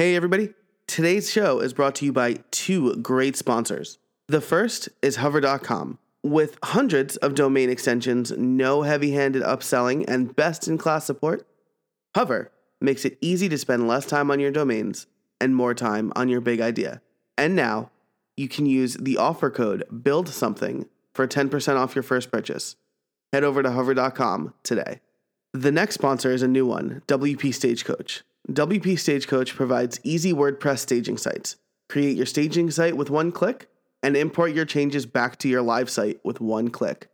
Hey, everybody. Today's show is brought to you by two great sponsors. The first is Hover.com. With hundreds of domain extensions, no heavy handed upselling, and best in class support, Hover makes it easy to spend less time on your domains and more time on your big idea. And now you can use the offer code BUILD something for 10% off your first purchase. Head over to hover.com today. The next sponsor is a new one, WP Stagecoach. WP Stagecoach provides easy WordPress staging sites. Create your staging site with one click and import your changes back to your live site with one click.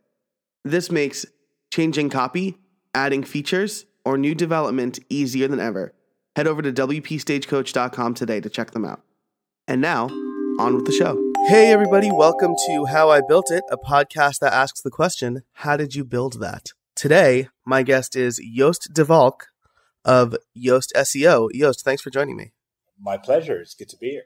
This makes changing copy, adding features, or new development easier than ever. Head over to WPStagecoach.com today to check them out. And now, on with the show. Hey, everybody, welcome to How I Built It, a podcast that asks the question How did you build that? Today, my guest is Joost de Valk of Yoast SEO. Joost, thanks for joining me. My pleasure. It's good to be here.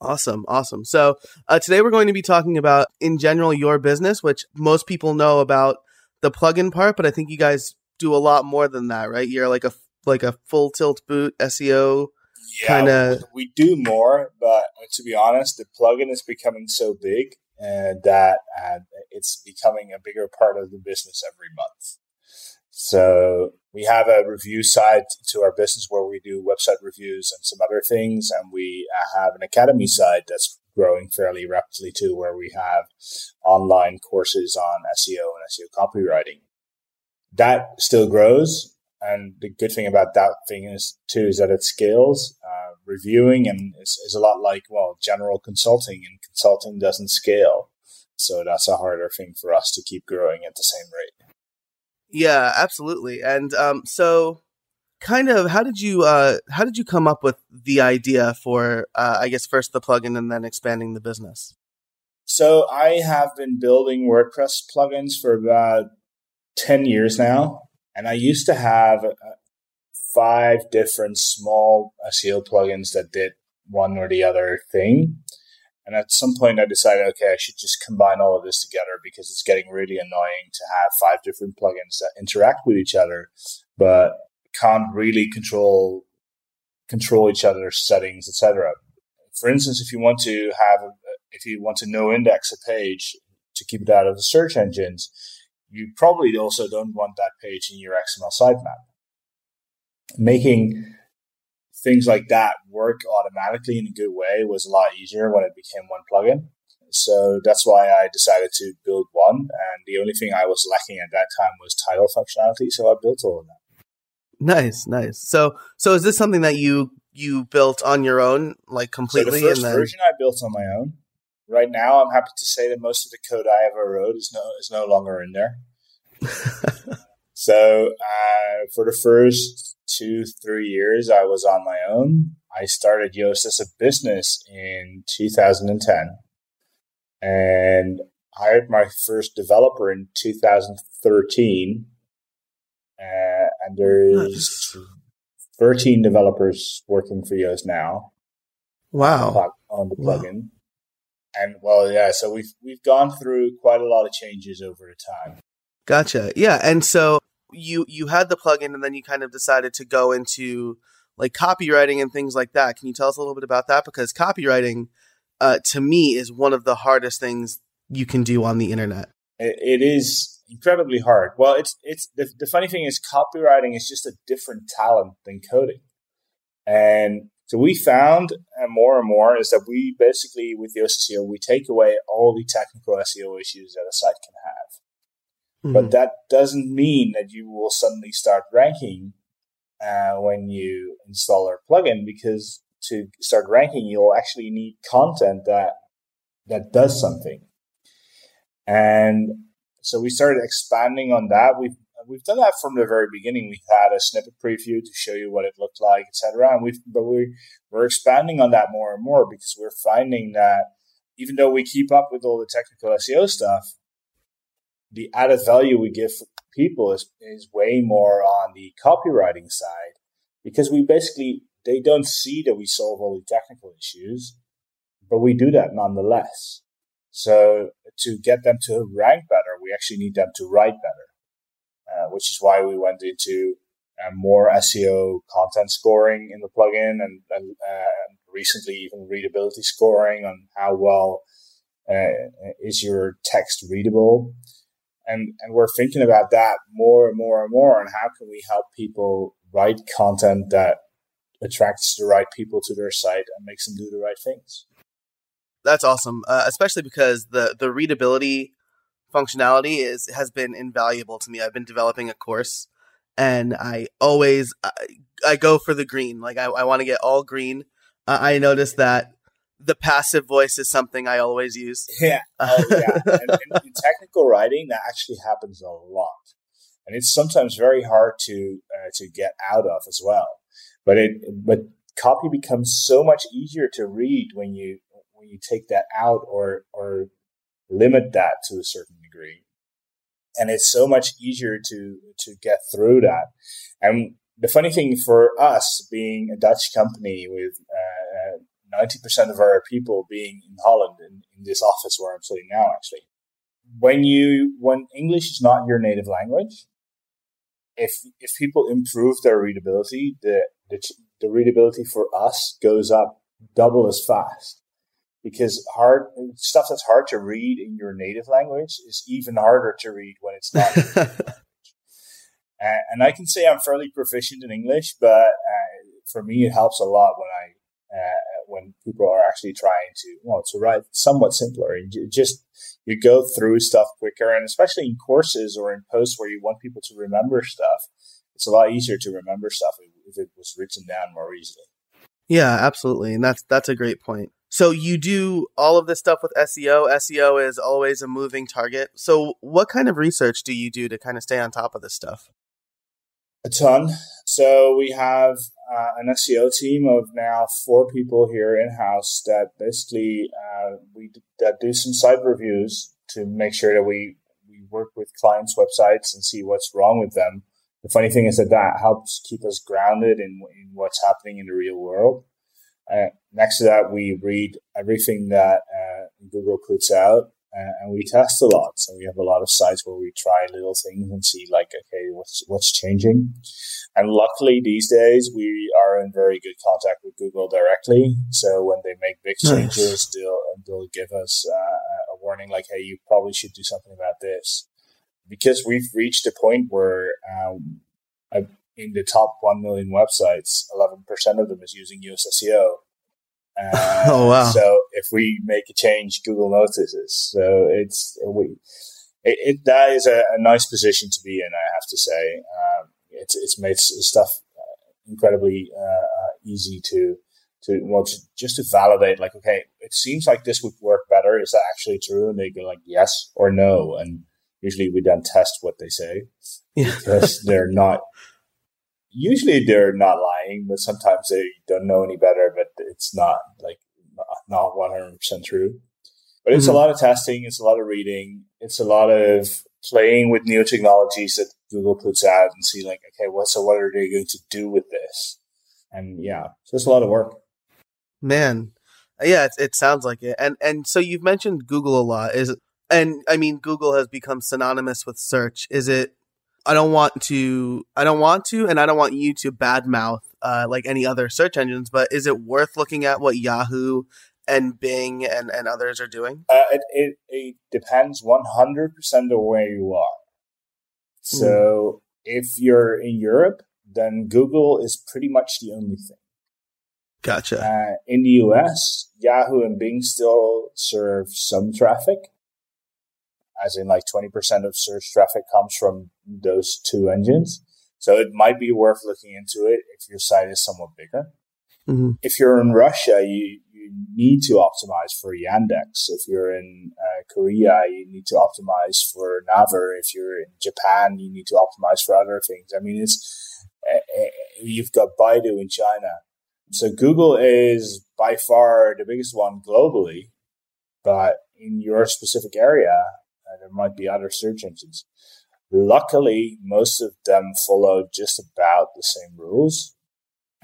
Awesome, awesome. So, uh, today we're going to be talking about, in general, your business, which most people know about the plugin part, but I think you guys do a lot more than that, right? You're like a like a full tilt boot SEO Yeah, kind of. we do more, but to be honest, the plugin is becoming so big uh, that uh, it's becoming a bigger part of the business every month. So we have a review side to our business where we do website reviews and some other things, and we uh, have an academy side that's growing fairly rapidly too, where we have online courses on SEO and SEO copywriting. That still grows, and the good thing about that thing is too is that it scales. Uh, reviewing and is, is a lot like well general consulting, and consulting doesn't scale, so that's a harder thing for us to keep growing at the same rate. Yeah, absolutely. And um, so, kind of, how did you uh, how did you come up with the idea for uh, I guess first the plugin and then expanding the business? So I have been building WordPress plugins for about ten years now, and I used to have uh, five different small SEO plugins that did one or the other thing. And at some point, I decided, okay, I should just combine all of this together because it's getting really annoying to have five different plugins that interact with each other, but can't really control control each other's settings, etc. For instance, if you want to have, a, if you want to no index a page to keep it out of the search engines, you probably also don't want that page in your XML sitemap. Making things like that work automatically in a good way was a lot easier when it became one plugin. So that's why I decided to build one. And the only thing I was lacking at that time was title functionality. So I built all of that. Nice, nice. So, so is this something that you you built on your own, like So completely? the first then, version I built on my own. Right now, I'm happy to say that most of the code I ever wrote is no is no longer in there. So uh, for the first two three years, I was on my own. I started Yoast as a business in 2010, and hired my first developer in 2013. Uh, and there's 13 developers working for Yoast now wow. on the Wow. plugin. And well, yeah, so we've we've gone through quite a lot of changes over the time. Gotcha. Yeah, and so you you had the plugin, and then you kind of decided to go into like copywriting and things like that. Can you tell us a little bit about that? Because copywriting, uh, to me, is one of the hardest things you can do on the internet. It, is incredibly hard. Well, it's it's the, the funny thing is copywriting is just a different talent than coding, and so we found uh, more and more is that we basically with the SEO we take away all the technical SEO issues that a site can have. But that doesn't mean that you will suddenly start ranking uh, when you install our plugin because to start ranking, you'll actually need content that that does something. And so we started expanding on that. We've we've done that from the very beginning. We had a snippet preview to show you what it looked like, etc. And we've but we we're expanding on that more and more because we're finding that even though we keep up with all the technical SEO stuff, the added value we give people is, is way more on the copywriting side because we basically they don't see that we solve all the technical issues, but we do that nonetheless. So to get them to rank better, we actually need them to write better, uh, which is why we went into uh, more SEO content scoring in the plugin and, and uh, recently even readability scoring on how well uh, is your text readable. And, and we're thinking about that more and more and more and how can we help people write content that attracts the right people to their site and makes them do the right things. That's awesome, uh, especially because the the readability functionality is has been invaluable to me. I've been developing a course, and I always I, I go for the green. Like I, I want to get all green. Uh, I noticed that the passive voice is something I always use. Yeah, oh, yeah. and, and in technical writing, that actually happens a lot, and it's sometimes very hard to uh, to get out of as well. But it but copy becomes so much easier to read when you when you take that out or or limit that to a certain degree. And it's so much easier to, to get through that. And the funny thing for us being a Dutch company with uh, 90% of our people being in Holland in, in this office where I'm sitting now, actually, when you, when English is not your native language, if, if people improve their readability, the, the, the readability for us goes up double as fast because hard stuff that's hard to read in your native language is even harder to read when it's not. and, and I can say I'm fairly proficient in English, but uh, for me it helps a lot when I people are actually trying to well to write somewhat simpler. You just you go through stuff quicker, and especially in courses or in posts where you want people to remember stuff, it's a lot easier to remember stuff if it was written down more easily. Yeah, absolutely, and that's that's a great point. So you do all of this stuff with SEO. SEO is always a moving target. So what kind of research do you do to kind of stay on top of this stuff? A ton. So we have uh, an SEO team of now four people here in house that basically uh, we that do some site reviews to make sure that we we work with clients' websites and see what's wrong with them. The funny thing is that that helps keep us grounded in, in what's happening in the real world. Uh, next to that, we read everything that uh, Google puts out uh, and we test a lot. So we have a lot of sites where we try little things and see like, okay, what's, what's changing. And luckily these days we are in very good contact with Google directly. So when they make big changes, they'll, they'll give us uh, a warning like, hey, you probably should do something about this. Because we've reached a point where um, in the top 1 million websites, 11% of them is using Yoast SEO. Uh, oh, wow. So if we make a change, Google notices. So it's, we, it, it that is a, a, nice position to be in, I have to say. Um, it's, it's made stuff uh, incredibly uh, uh, easy to, to, well, to, just to validate, like, okay, it seems like this would work better. Is that actually true? And they go like, yes or no. And usually we then test what they say yeah. because they're not usually they're not lying, but sometimes they don't know any better, but it's not like not 100% true. But it's mm-hmm. a lot of testing, it's a lot of reading, it's a lot of playing with new technologies that Google puts out and see like, okay, what so what are they going to do with this? And yeah, so it's a lot of work. Man, yeah, it, it sounds like it. And and so you've mentioned Google a lot. Is and I mean Google has become synonymous with search. Is it I don't want to I don't want to and I don't want you to badmouth uh, like any other search engines, but is it worth looking at what Yahoo and Bing and, and others are doing? Uh, it, it, it, depends 100% of where you are. So mm. if you're in Europe, then Google is pretty much the only thing. Gotcha. Uh, in the US, Yahoo and Bing still serve some traffic as in like 20% of search traffic comes from those two engines. So it might be worth looking into it if your site is somewhat bigger. Mm-hmm. If you're in Russia, you, you need to optimize for Yandex. If you're in uh, Korea, you need to optimize for Naver. If you're in Japan, you need to optimize for other things. I mean, it's uh, you've got Baidu in China. So Google is by far the biggest one globally, but in your specific area, uh, there might be other search engines. Luckily, most of them follow just about the same rules.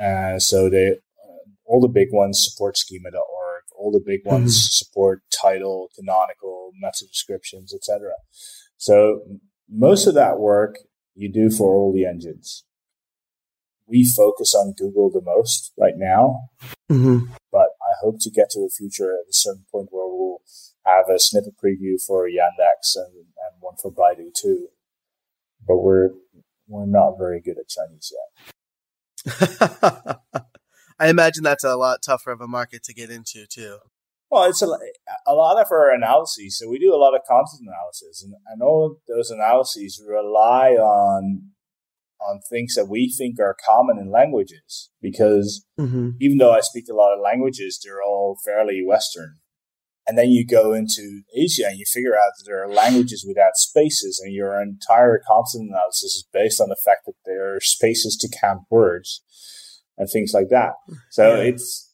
Uh, so they, uh, all the big ones support schema.org. All the big ones mm-hmm. support title, canonical, meta descriptions, etc. So most of that work you do for all the engines. we focus on Google the most right now. Mm-hmm. But I hope to get to a future at a certain point where we'll have a snippet preview for Yandex and, and one for Baidu too. But we're we're not very good at Chinese yet. I imagine that's a lot tougher of a market to get into too. Well, it's a, a lot of our analyses. So we do a lot of content analysis, and, and all those analyses rely on on things that we think are common in languages. Because mm-hmm. even though I speak a lot of languages, they're all fairly Western. And then you go into Asia and you figure out that there are languages without spaces, and your entire content analysis is based on the fact that there are spaces to count words and things like that. So yeah. it's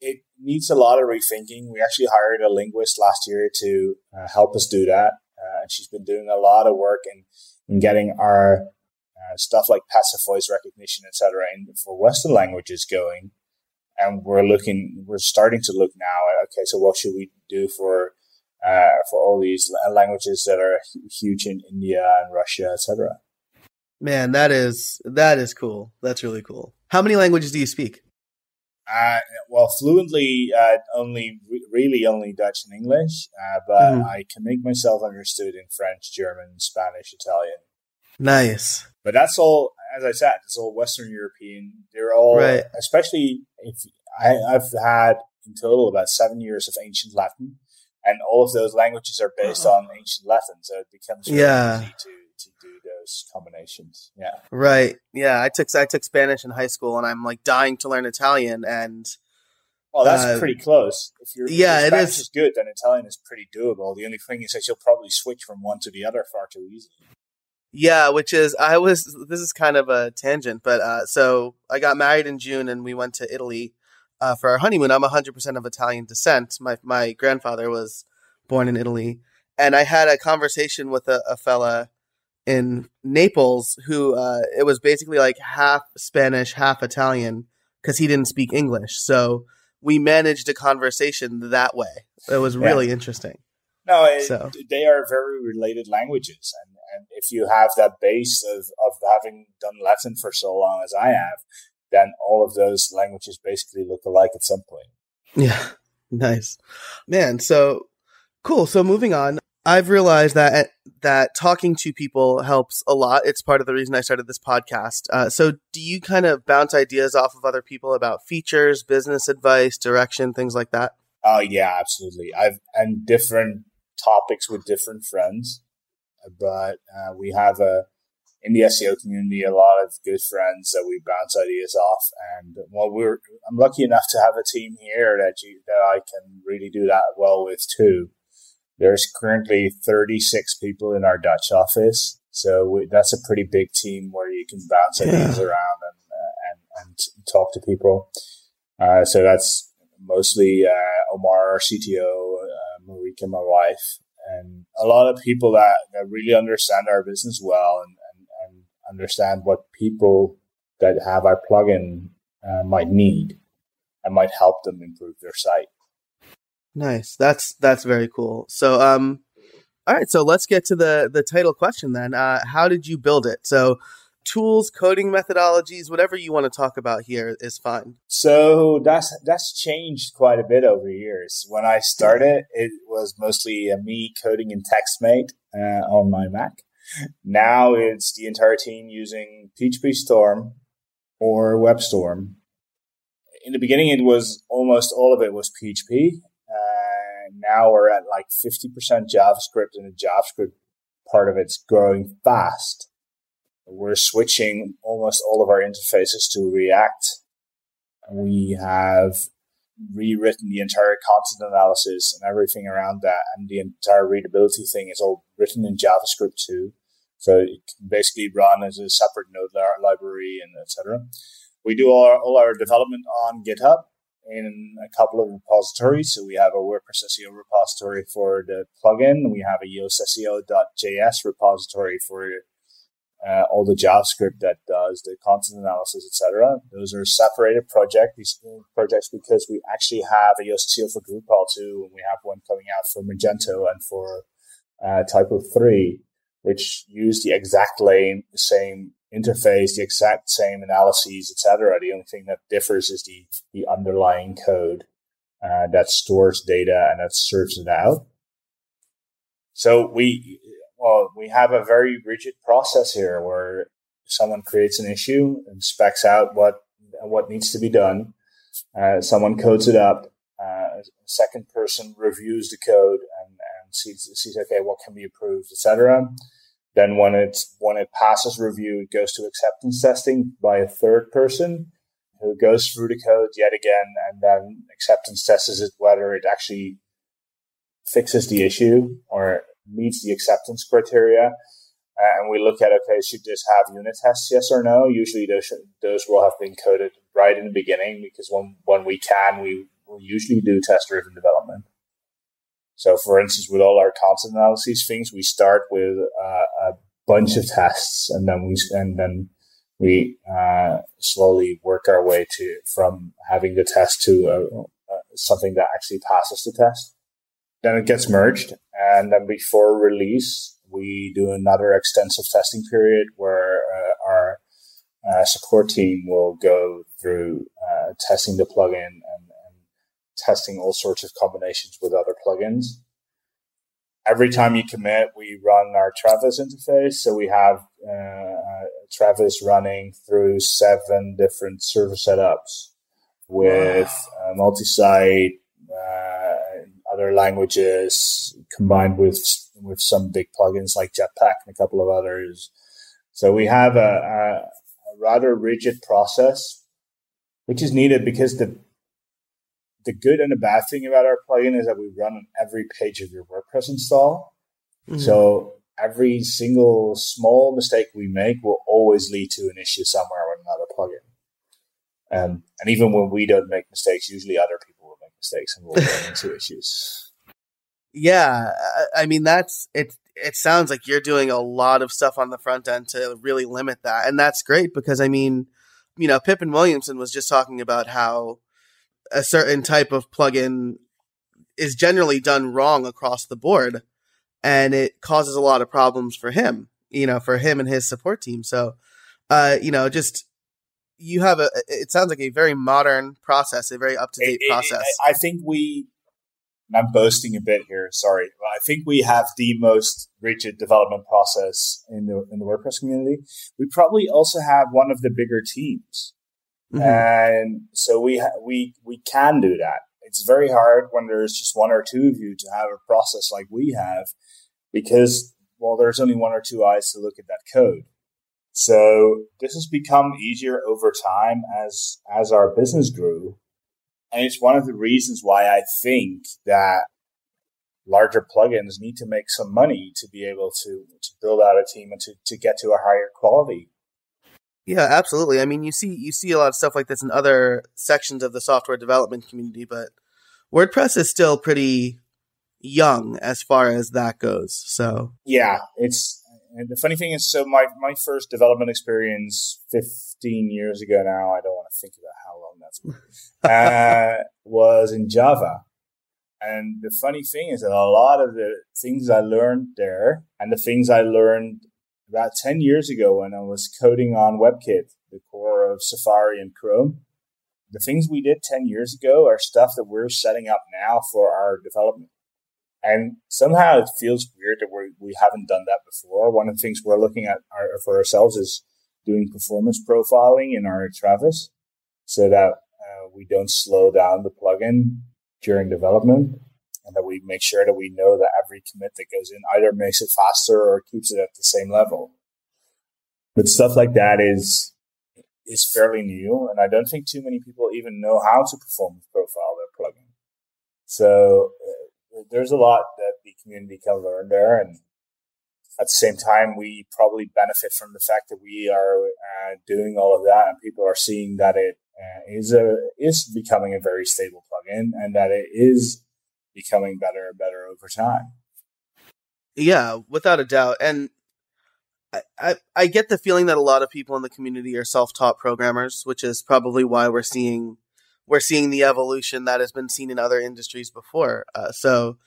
it needs a lot of rethinking. We actually hired a linguist last year to uh, help us do that, uh, and she's been doing a lot of work in, in getting our uh, stuff like passive voice recognition, etc., for Western languages going. And we're looking, we're starting to look now at okay, so what should we do for uh, for all these languages that are huge in India and Russia, etc. Man, that is that is cool. That's really cool. How many languages do you speak? Uh, well, fluently, uh, only really only Dutch and English, uh, but mm. I can make myself understood in French, German, Spanish, Italian. Nice. But that's all. As I said, it's all Western European. They're all, right. especially if I, I've had in total about seven years of ancient Latin, and all of those languages are based on ancient Latin, so it becomes really yeah. easy to to do those combinations. Yeah. Right. Yeah. I took I took Spanish in high school, and I'm like dying to learn Italian, and well, that's uh, pretty close. If you're yeah, if Spanish is. is good, then Italian is pretty doable. The only thing is that you'll probably switch from one to the other far too easily. Yeah, which is I was this is kind of a tangent, but uh, so I got married in June and we went to Italy uh, for our honeymoon. I'm 100% of Italian descent. My my grandfather was born in Italy, and I had a conversation with a, a fella in Naples who uh, it was basically like half Spanish, half Italian because he didn't speak English. So we managed a conversation that way. It was really yeah. interesting. No, it, so. they are very related languages, and, and if you have that base of, of having done Latin for so long as I have, then all of those languages basically look alike at some point. Yeah, nice, man. So cool. So moving on, I've realized that that talking to people helps a lot. It's part of the reason I started this podcast. Uh, so, do you kind of bounce ideas off of other people about features, business advice, direction, things like that? Oh yeah, absolutely. I've and different topics with different friends, but uh, we have a in the SEO community a lot of good friends that we bounce ideas off. And well, we're I'm lucky enough to have a team here that you that I can really do that well with too. There's currently 36 people in our Dutch office. So we, that's a pretty big team where you can bounce ideas around and, uh, and, and talk to people. Uh, so that's mostly uh, Omar, our CTO, uh, Marieke, my wife, and a lot of people that, that really understand our business well and, and, and understand what people that have our plugin uh, might need and might help them improve their site. Nice. That's that's very cool. So um all right, so let's get to the the title question then. Uh how did you build it? So tools, coding methodologies, whatever you want to talk about here is fine. So that's that's changed quite a bit over years. When I started, it was mostly uh, me coding in TextMate uh, on my Mac. Now it's the entire team using PHP Storm or WebStorm. In the beginning, it was almost all of it was PHP, now we're at like 50% JavaScript and the JavaScript part of it's growing fast. We're switching almost all of our interfaces to React. We have rewritten the entire content analysis and everything around that. And the entire readability thing is all written in JavaScript too. So it can basically run as a separate node library and etc. We do all our, all our development on GitHub in a couple of repositories. So we have a WordPress SEO repository for the plugin. We have a yoastseo.js repository for uh, all the JavaScript that does the content analysis, etc. Those are separated projects, these projects, because we actually have a SEO for Drupal too, and we have one coming out for Magento and for uh, TYPO3, which use the exact same interface, the exact same analyses, etc. The only thing that differs is the, the underlying code uh, that stores data and that serves it out. So we, well, we have a very rigid process here where someone creates an issue and specs out what what needs to be done. Uh, someone codes it up. Uh, a second person reviews the code and, and sees, sees okay, what can be approved, etc. Then when it when it passes review, it goes to acceptance testing by a third person who goes through the code yet again and then acceptance tests it whether it actually fixes the issue or meets the acceptance criteria. Uh, and we look at okay, should this have unit tests? Yes or no? Usually those those will have been coded right in the beginning because when when we can, we will usually do test driven development. So, for instance, with all our content analyses things, we start with uh, a bunch of tests, and then we and then we uh, slowly work our way to from having the test to uh, uh, something that actually passes the test. Then it gets merged, and then before release, we do another extensive testing period where uh, our uh, support team will go through testing the plugin and testing all sorts of combinations with other plugins. Every time you commit, we run our Travis interface. So we have uh, Travis running through seven different server setups with wow. uh, multi-site, uh, other languages combined with with some big plugins like Jetpack and a couple of others. So we have a, a, a rather rigid process, which is needed because the the good and the bad thing about our plugin is that we run on every page of your WordPress install. Mm-hmm. So every single small mistake we make will always lead to an issue somewhere with another plugin. Um, and even when we don't make mistakes, usually other people mistakes and we'll run into issues. Yeah, I mean that's it. It sounds like you're doing a lot of stuff on the front end to really limit that, and that's great because I mean, you know, Pippin Williamson was just talking about how a certain type of plugin is generally done wrong across the board and it causes a lot of problems for him you know for him and his support team so uh you know just you have a it sounds like a very modern process a very up to date process i think we i'm boasting a bit here sorry i think we have the most rigid development process in the in the wordpress community we probably also have one of the bigger teams Mm-hmm. And so we ha- we we can do that. It's very hard when there's just one or two of you to have a process like we have, because well, there's only one or two eyes to look at that code. So this has become easier over time as as our business grew, and it's one of the reasons why I think that larger plugins need to make some money to be able to to build out a team and to, to get to a higher quality yeah, absolutely. I mean, you see you see a lot of stuff like this in other sections of the software development community, but WordPress is still pretty young as far as that goes. So yeah, it's and the funny thing is, so my my first development experience 15 years ago now, I don't want to think about how long that's been, uh, was in Java. And the funny thing is that a lot of the things I learned there and the things I learned about 10 years ago when I was coding on WebKit, the core of Safari and Chrome. The things we did 10 years ago are stuff that we're setting up now for our development. And somehow it feels weird that we we haven't done that before. One of the things we're looking at our, for ourselves is doing performance profiling in our Travis so that uh, we don't slow down the plugin during development and that we make sure that we know that every commit that goes in either makes it faster or keeps it at the same level. But stuff like that is is fairly new, and I don't think too many people even know how to performance profile their plugin. So uh, there's a lot that the community can learn there, and at the same time, we probably benefit from the fact that we are uh, doing all of that, and people are seeing that it uh, is a is becoming a very stable plugin, and that it is becoming better and better over time. Yeah, without a doubt. And I, I, I get the feeling that a lot of people in the community are self-taught programmers, which is probably why we're seeing we're seeing the evolution that has been seen in other industries before. Uh, so,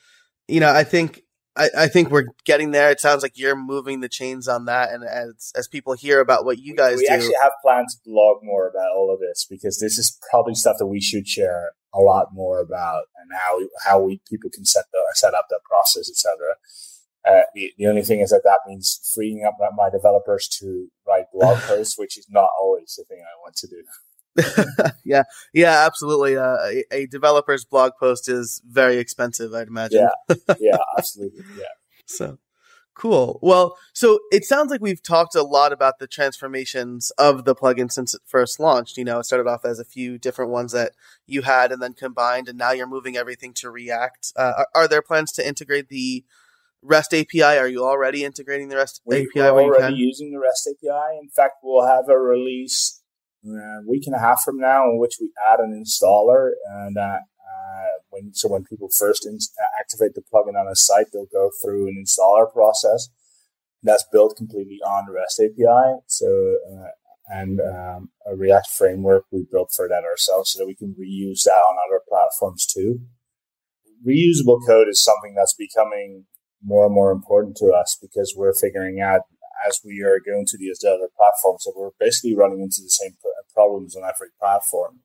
you know, I think I, I think we're getting there. It sounds like you're moving the chains on that, and as as people hear about what you guys we, we do, actually have plans to blog more about all of this because this is probably stuff that we should share a lot more about and how how we people can set the, set up that process, etc. Uh, the, the only thing is that that means freeing up my developers to write blog posts, which is not always the thing I want to do. yeah, yeah, absolutely. Uh, a, a, developer's blog post is very expensive, I'd imagine. Yeah, yeah, absolutely. Yeah. so cool. Well, so it sounds like we've talked a lot about the transformations of the plugin since it first launched. You know, it started off as a few different ones that you had, and then combined, and now you're moving everything to React. Uh, are, are, there plans to integrate the REST API? Are you already integrating the REST we, API? We're already using the REST API. In fact, we'll have a release a week and a half from now in which we add an installer and uh, uh, when so when people first in, activate the plugin on a site they'll go through an installer process that's built completely on REST API so uh, and um, a React framework we built for that ourselves so that we can reuse that on other platforms too. Reusable code is something that's becoming more and more important to us because we're figuring out as we are going to these other platforms that we're basically running into the same problems on every platform.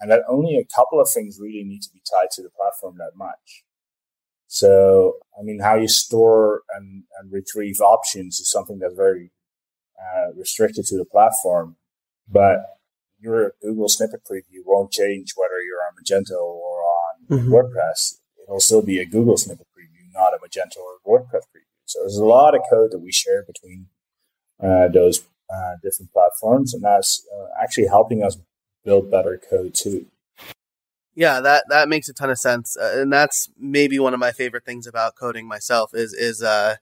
And that only a couple of things really need to be tied to the platform that much. So, I mean, how you store and, and retrieve options is something that's very uh, restricted to the platform. But your Google snippet preview won't change whether you're on Magento or on mm-hmm. WordPress. It'll still be a Google snippet preview, not a Magento or WordPress preview. So there's a lot of code that we share between uh, those uh, different platforms, and that's uh, actually helping us build better code too. Yeah, that that makes a ton of sense, uh, and that's maybe one of my favorite things about coding myself is is uh,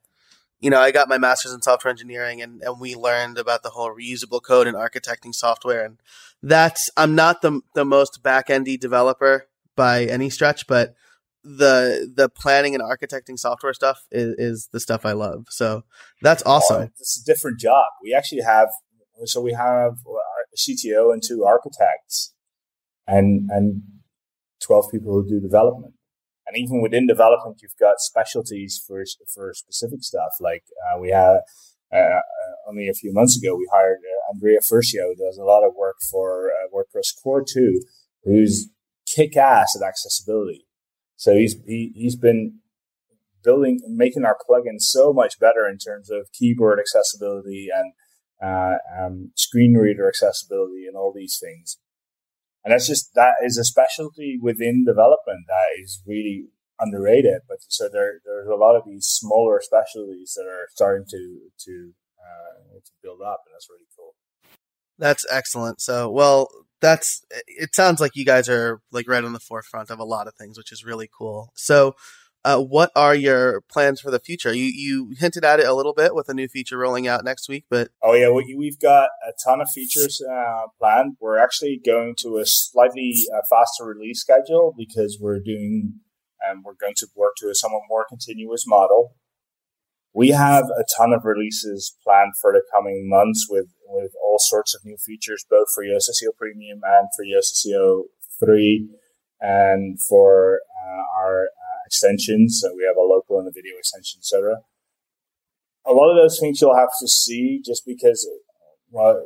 you know, I got my master's in software engineering and, and we learned about the whole reusable code and architecting software. And that's, I'm not the, the most back endy developer by any stretch, but the the planning and architecting software stuff is, is the stuff I love. So that's awesome. Oh, it's a different job. We actually have so we have a CTO and two architects, and and twelve people who do development. And even within development, you've got specialties for for specific stuff. Like uh, we had uh, uh only a few months ago, we hired uh, Andrea Fercia, who does a lot of work for uh, WordPress Core 2, who's kick ass at accessibility so he's he, he's been building making our plugin so much better in terms of keyboard accessibility and uh, um, screen reader accessibility and all these things. And that's just that is a specialty within development that is really underrated. But so there there's a lot of these smaller specialties that are starting to to uh, to build up, and that's really cool. That's excellent. So, well, that's it sounds like you guys are like right on the forefront of a lot of things which is really cool. So uh, what are your plans for the future? You you hinted at it a little bit with a new feature rolling out next week but oh yeah we, have got a ton of features uh, planned. We're actually going to a slightly uh, faster release schedule because we're doing and um, we're going to work to a somewhat more continuous model we have a ton of releases planned for the coming months with, with all sorts of new features, both for Yoast SEO Premium and for Yoast SEO 3 and for uh, our uh, extensions. So we have a local and a video extension, etc. A lot of those things you'll have to see just because, well,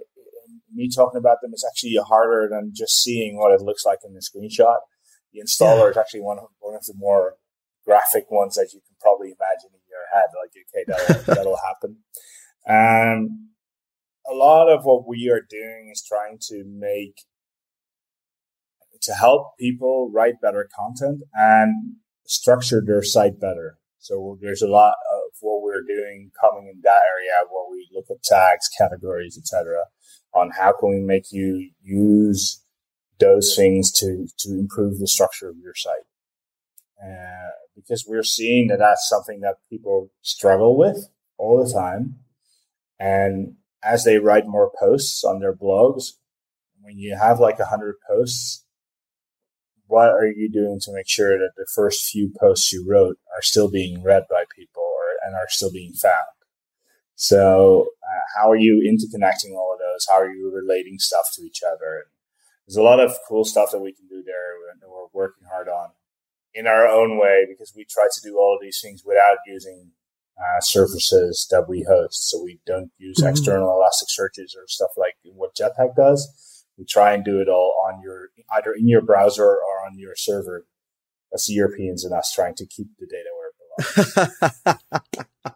me talking about them is actually harder than just seeing what it looks like in the screenshot. The installer yeah. is actually one of, one of the more graphic ones that you can probably imagine head, like, okay, that'll, that'll happen. Um, a lot of what we are doing is trying to make, to help people write better content and structure their site better. So there's a lot of what we're doing coming in that area where we look at tags, categories, etc. on how can we make you use those things to, to improve the structure of your site. Uh, because we're seeing that that's something that people struggle with all the time. And as they write more posts on their blogs, when you have like a hundred posts, what are you doing to make sure that the first few posts you wrote are still being read by people or, and are still being found? So, uh, how are you interconnecting all of those? How are you relating stuff to each other? And there's a lot of cool stuff that we can do there, and we're working hard on. In our own way because we try to do all of these things without using uh, services that we host. So we don't use mm-hmm. external Elasticsearches or stuff like what Jetpack does. We try and do it all on your either in your browser or on your server. That's the Europeans and us trying to keep the data where it belongs.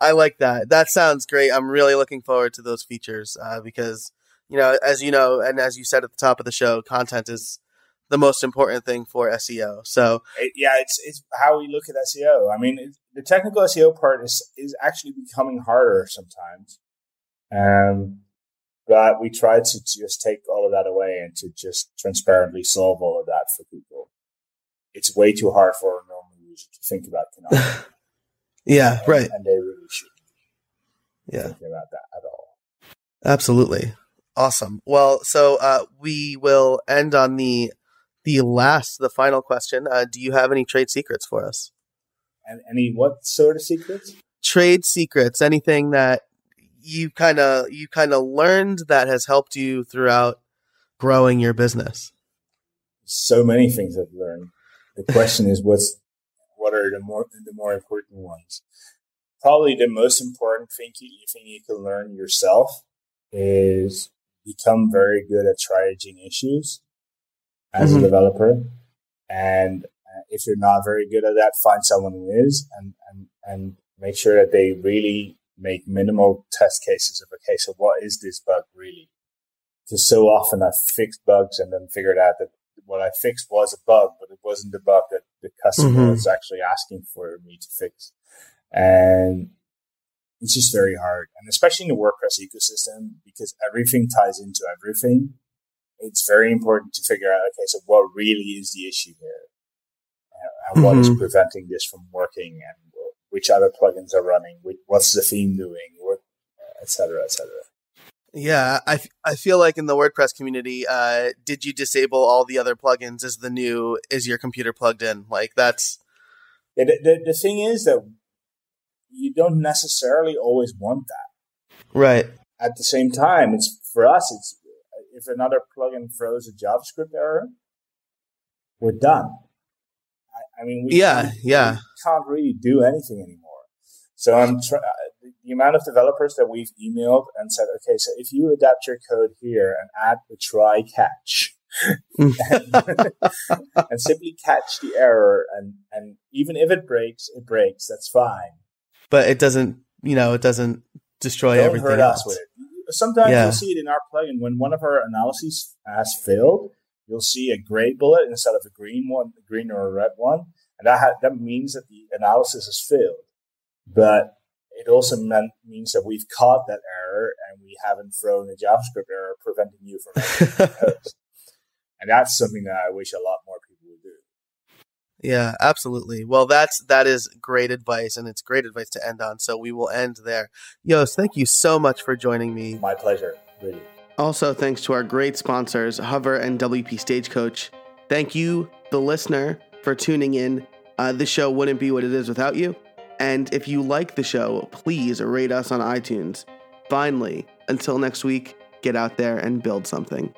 I like that. That sounds great. I'm really looking forward to those features uh, because, you know, as you know, and as you said at the top of the show, content is the most important thing for SEO. So it, yeah, it's it's how we look at SEO. I mean, it, the technical SEO part is is actually becoming harder sometimes, um, but we try to just take all of that away and to just transparently solve all of that for people. It's way too hard for a normal user to think about canonical. yeah, and, right. And they really should. Yeah, think about that at all. Absolutely. Awesome. Well, so uh, we will end on the the last, the final question. Uh, do you have any trade secrets for us? And any what sort of secrets? Trade secrets. Anything that you kind of you kind of learned that has helped you throughout growing your business. So many things I've learned. The question is, what's what are the more the more important ones? Probably the most important thing you, thing you can learn yourself is become very good at triaging issues as mm-hmm. a developer. And uh, if you're not very good at that, find someone who is and, and, and make sure that they really make minimal test cases of okay, so what is this bug really? Because so often I've fixed bugs and then figured out that what I fixed was a bug, but it wasn't the bug that the customer mm-hmm. was actually asking for me to fix. And it's just very hard. And especially in the WordPress ecosystem, because everything ties into everything it's very important to figure out, okay, so what really is the issue here? Uh, and what mm-hmm. is preventing this from working and which other plugins are running? What's the theme doing? What, et cetera, et cetera. Yeah, I, I feel like in the WordPress community, uh, did you disable all the other plugins? Is the new, is your computer plugged in? Like that's. Yeah, the, the, the thing is that you don't necessarily always want that. Right. At the same time, it's for us, it's if another plugin throws a JavaScript error, we're done. I, I mean, we, yeah, yeah, we can't really do anything anymore. So I'm tr- uh, the amount of developers that we've emailed and said, okay, so if you adapt your code here and add the try catch. and, and simply catch the error and and even if it breaks it breaks that's fine but it doesn't you know it doesn't destroy Don't everything hurt else. us with it sometimes yeah. you'll see it in our plugin when one of our analyses has failed. You'll see a gray bullet instead of a green one, a green or a red one, and that ha- that means that the analysis has failed. But it also meant, means that we've caught that error and we haven't thrown a JavaScript error preventing you from. And that's something that I wish a lot more people would do. Yeah, absolutely. Well, that's that is great advice, and it's great advice to end on. So we will end there. Joost, thank you so much for joining me. My pleasure. Really. Also, thanks to our great sponsors, Hover and WP Stagecoach. Thank you, the listener, for tuning in. Uh, this show wouldn't be what it is without you. And if you like the show, please rate us on iTunes. Finally, until next week, get out there and build something.